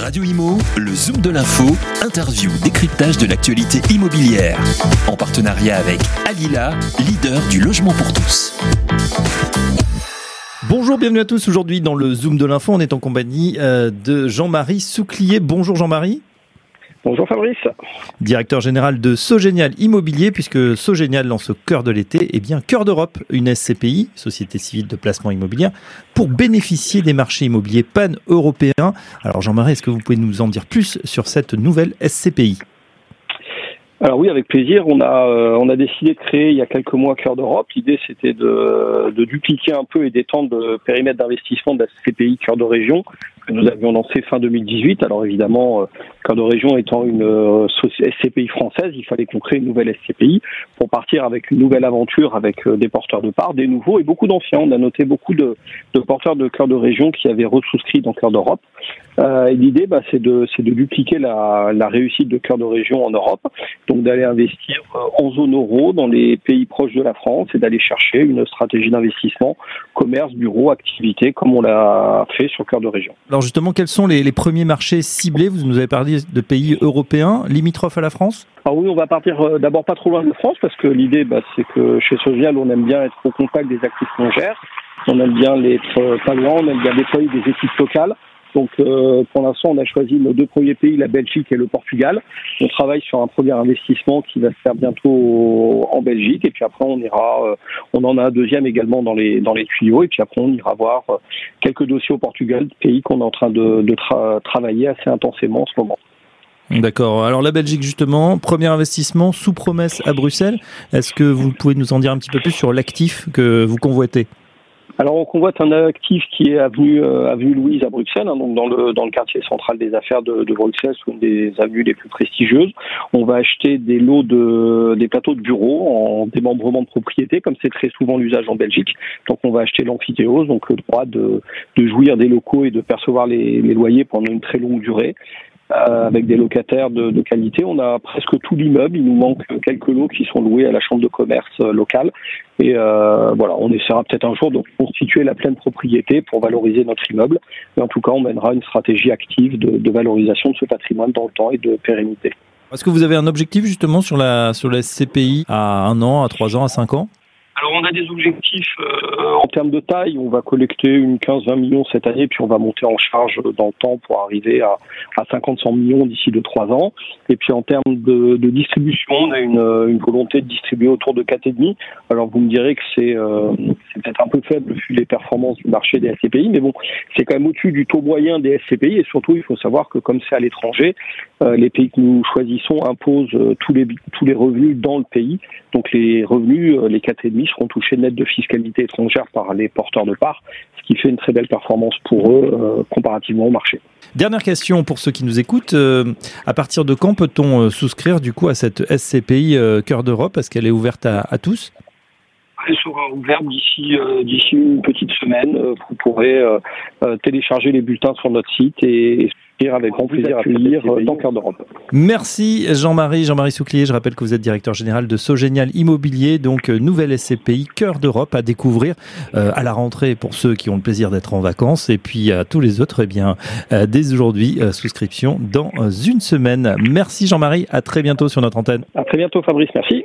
Radio Imo, le Zoom de l'info, interview, décryptage de l'actualité immobilière. En partenariat avec Alila, leader du logement pour tous. Bonjour, bienvenue à tous. Aujourd'hui, dans le Zoom de l'info, on est en compagnie euh, de Jean-Marie Souclier. Bonjour Jean-Marie. Bonjour Fabrice. Directeur général de Sogénial Immobilier, puisque Sogénial lance au cœur de l'été, eh bien, Cœur d'Europe, une SCPI, Société Civile de Placement Immobilier, pour bénéficier des marchés immobiliers pan-européens. Alors Jean-Marie, est-ce que vous pouvez nous en dire plus sur cette nouvelle SCPI alors oui, avec plaisir. On a euh, on a décidé de créer il y a quelques mois Cœur d'Europe. L'idée c'était de, de dupliquer un peu et d'étendre le périmètre d'investissement de la SCPI Cœur de Région que nous avions lancé fin 2018. Alors évidemment, euh, Cœur de Région étant une euh, SCPI française, il fallait qu'on crée une nouvelle SCPI pour partir avec une nouvelle aventure avec euh, des porteurs de parts, des nouveaux et beaucoup d'anciens. On a noté beaucoup de, de porteurs de Cœur de Région qui avaient resouscrit dans Cœur d'Europe. Euh, L'idée, bah, c'est de, de dupliquer la, la réussite de Cœur de Région en Europe, donc d'aller investir en zone euro dans les pays proches de la France et d'aller chercher une stratégie d'investissement, commerce, bureau, activité, comme on l'a fait sur Cœur de Région. Alors justement, quels sont les, premiers marchés ciblés? Vous nous avez parlé de pays européens limitrophes à la France? Ah oui, on va partir euh, d'abord pas trop loin de France parce que l'idée, bah, c'est que chez Social, on aime bien être au contact des actifs qu'on. On aime bien euh, pas loin, on aime bien déployer des équipes locales. Donc euh, pour l'instant, on a choisi nos deux premiers pays, la Belgique et le Portugal. On travaille sur un premier investissement qui va se faire bientôt en Belgique et puis après on ira, euh, on en a un deuxième également dans les dans les tuyaux et puis après on ira voir euh, quelques dossiers au Portugal, pays qu'on est en train de, de travailler assez intensément en ce moment. D'accord. Alors la Belgique justement, premier investissement sous promesse à Bruxelles. Est-ce que vous pouvez nous en dire un petit peu plus sur l'actif que vous convoitez? Alors on convoite un actif qui est avenue, euh, avenue Louise à Bruxelles, hein, donc dans le, dans le quartier central des affaires de, de Bruxelles, une des avenues les plus prestigieuses. On va acheter des lots de des plateaux de bureaux en démembrement de propriété, comme c'est très souvent l'usage en Belgique. Donc on va acheter l'amphithéose, donc le droit de, de jouir des locaux et de percevoir les, les loyers pendant une très longue durée. Euh, avec des locataires de, de, qualité. On a presque tout l'immeuble. Il nous manque quelques lots qui sont loués à la chambre de commerce euh, locale. Et euh, voilà, on essaiera peut-être un jour de constituer la pleine propriété pour valoriser notre immeuble. Mais en tout cas, on mènera une stratégie active de, de valorisation de ce patrimoine dans le temps et de pérennité. Est-ce que vous avez un objectif justement sur la, sur la CPI à un an, à trois ans, à cinq ans? Alors on a des objectifs euh, en termes de taille. On va collecter une 15-20 millions cette année, puis on va monter en charge dans le temps pour arriver à, à 50-100 millions d'ici de 3 ans. Et puis en termes de, distribution, on a une, volonté de distribuer autour de 4,5. Alors vous me direz que c'est euh, peut-être un peu faible vu les performances du marché des SCPI, mais bon, c'est quand même au-dessus du taux moyen des SCPI. Et surtout, il faut savoir que comme c'est à l'étranger, euh, les pays que nous choisissons imposent tous les revenus dans le pays. Donc les revenus, les 4,5 seront touchés net de fiscalité étrangère par les porteurs de parts, ce qui fait une très belle performance pour eux comparativement au marché. Dernière question pour ceux qui nous écoutent. à partir de quand peut-on souscrire du coup à cette SCPI Cœur d'Europe? Est-ce qu'elle est ouverte à, à tous? Elle sera ouverte d'ici d'ici une petite semaine. Vous pourrez télécharger les bulletins sur notre site et avec grand plaisir à accueillir dans Cœur d'Europe. Merci Jean-Marie, Jean-Marie Souclier. Je rappelle que vous êtes directeur général de Sogénial Immobilier, donc euh, nouvelle SCPI Cœur d'Europe à découvrir euh, à la rentrée pour ceux qui ont le plaisir d'être en vacances et puis à tous les autres, eh bien euh, dès aujourd'hui souscription dans une semaine. Merci Jean-Marie, à très bientôt sur notre antenne. À très bientôt Fabrice, merci.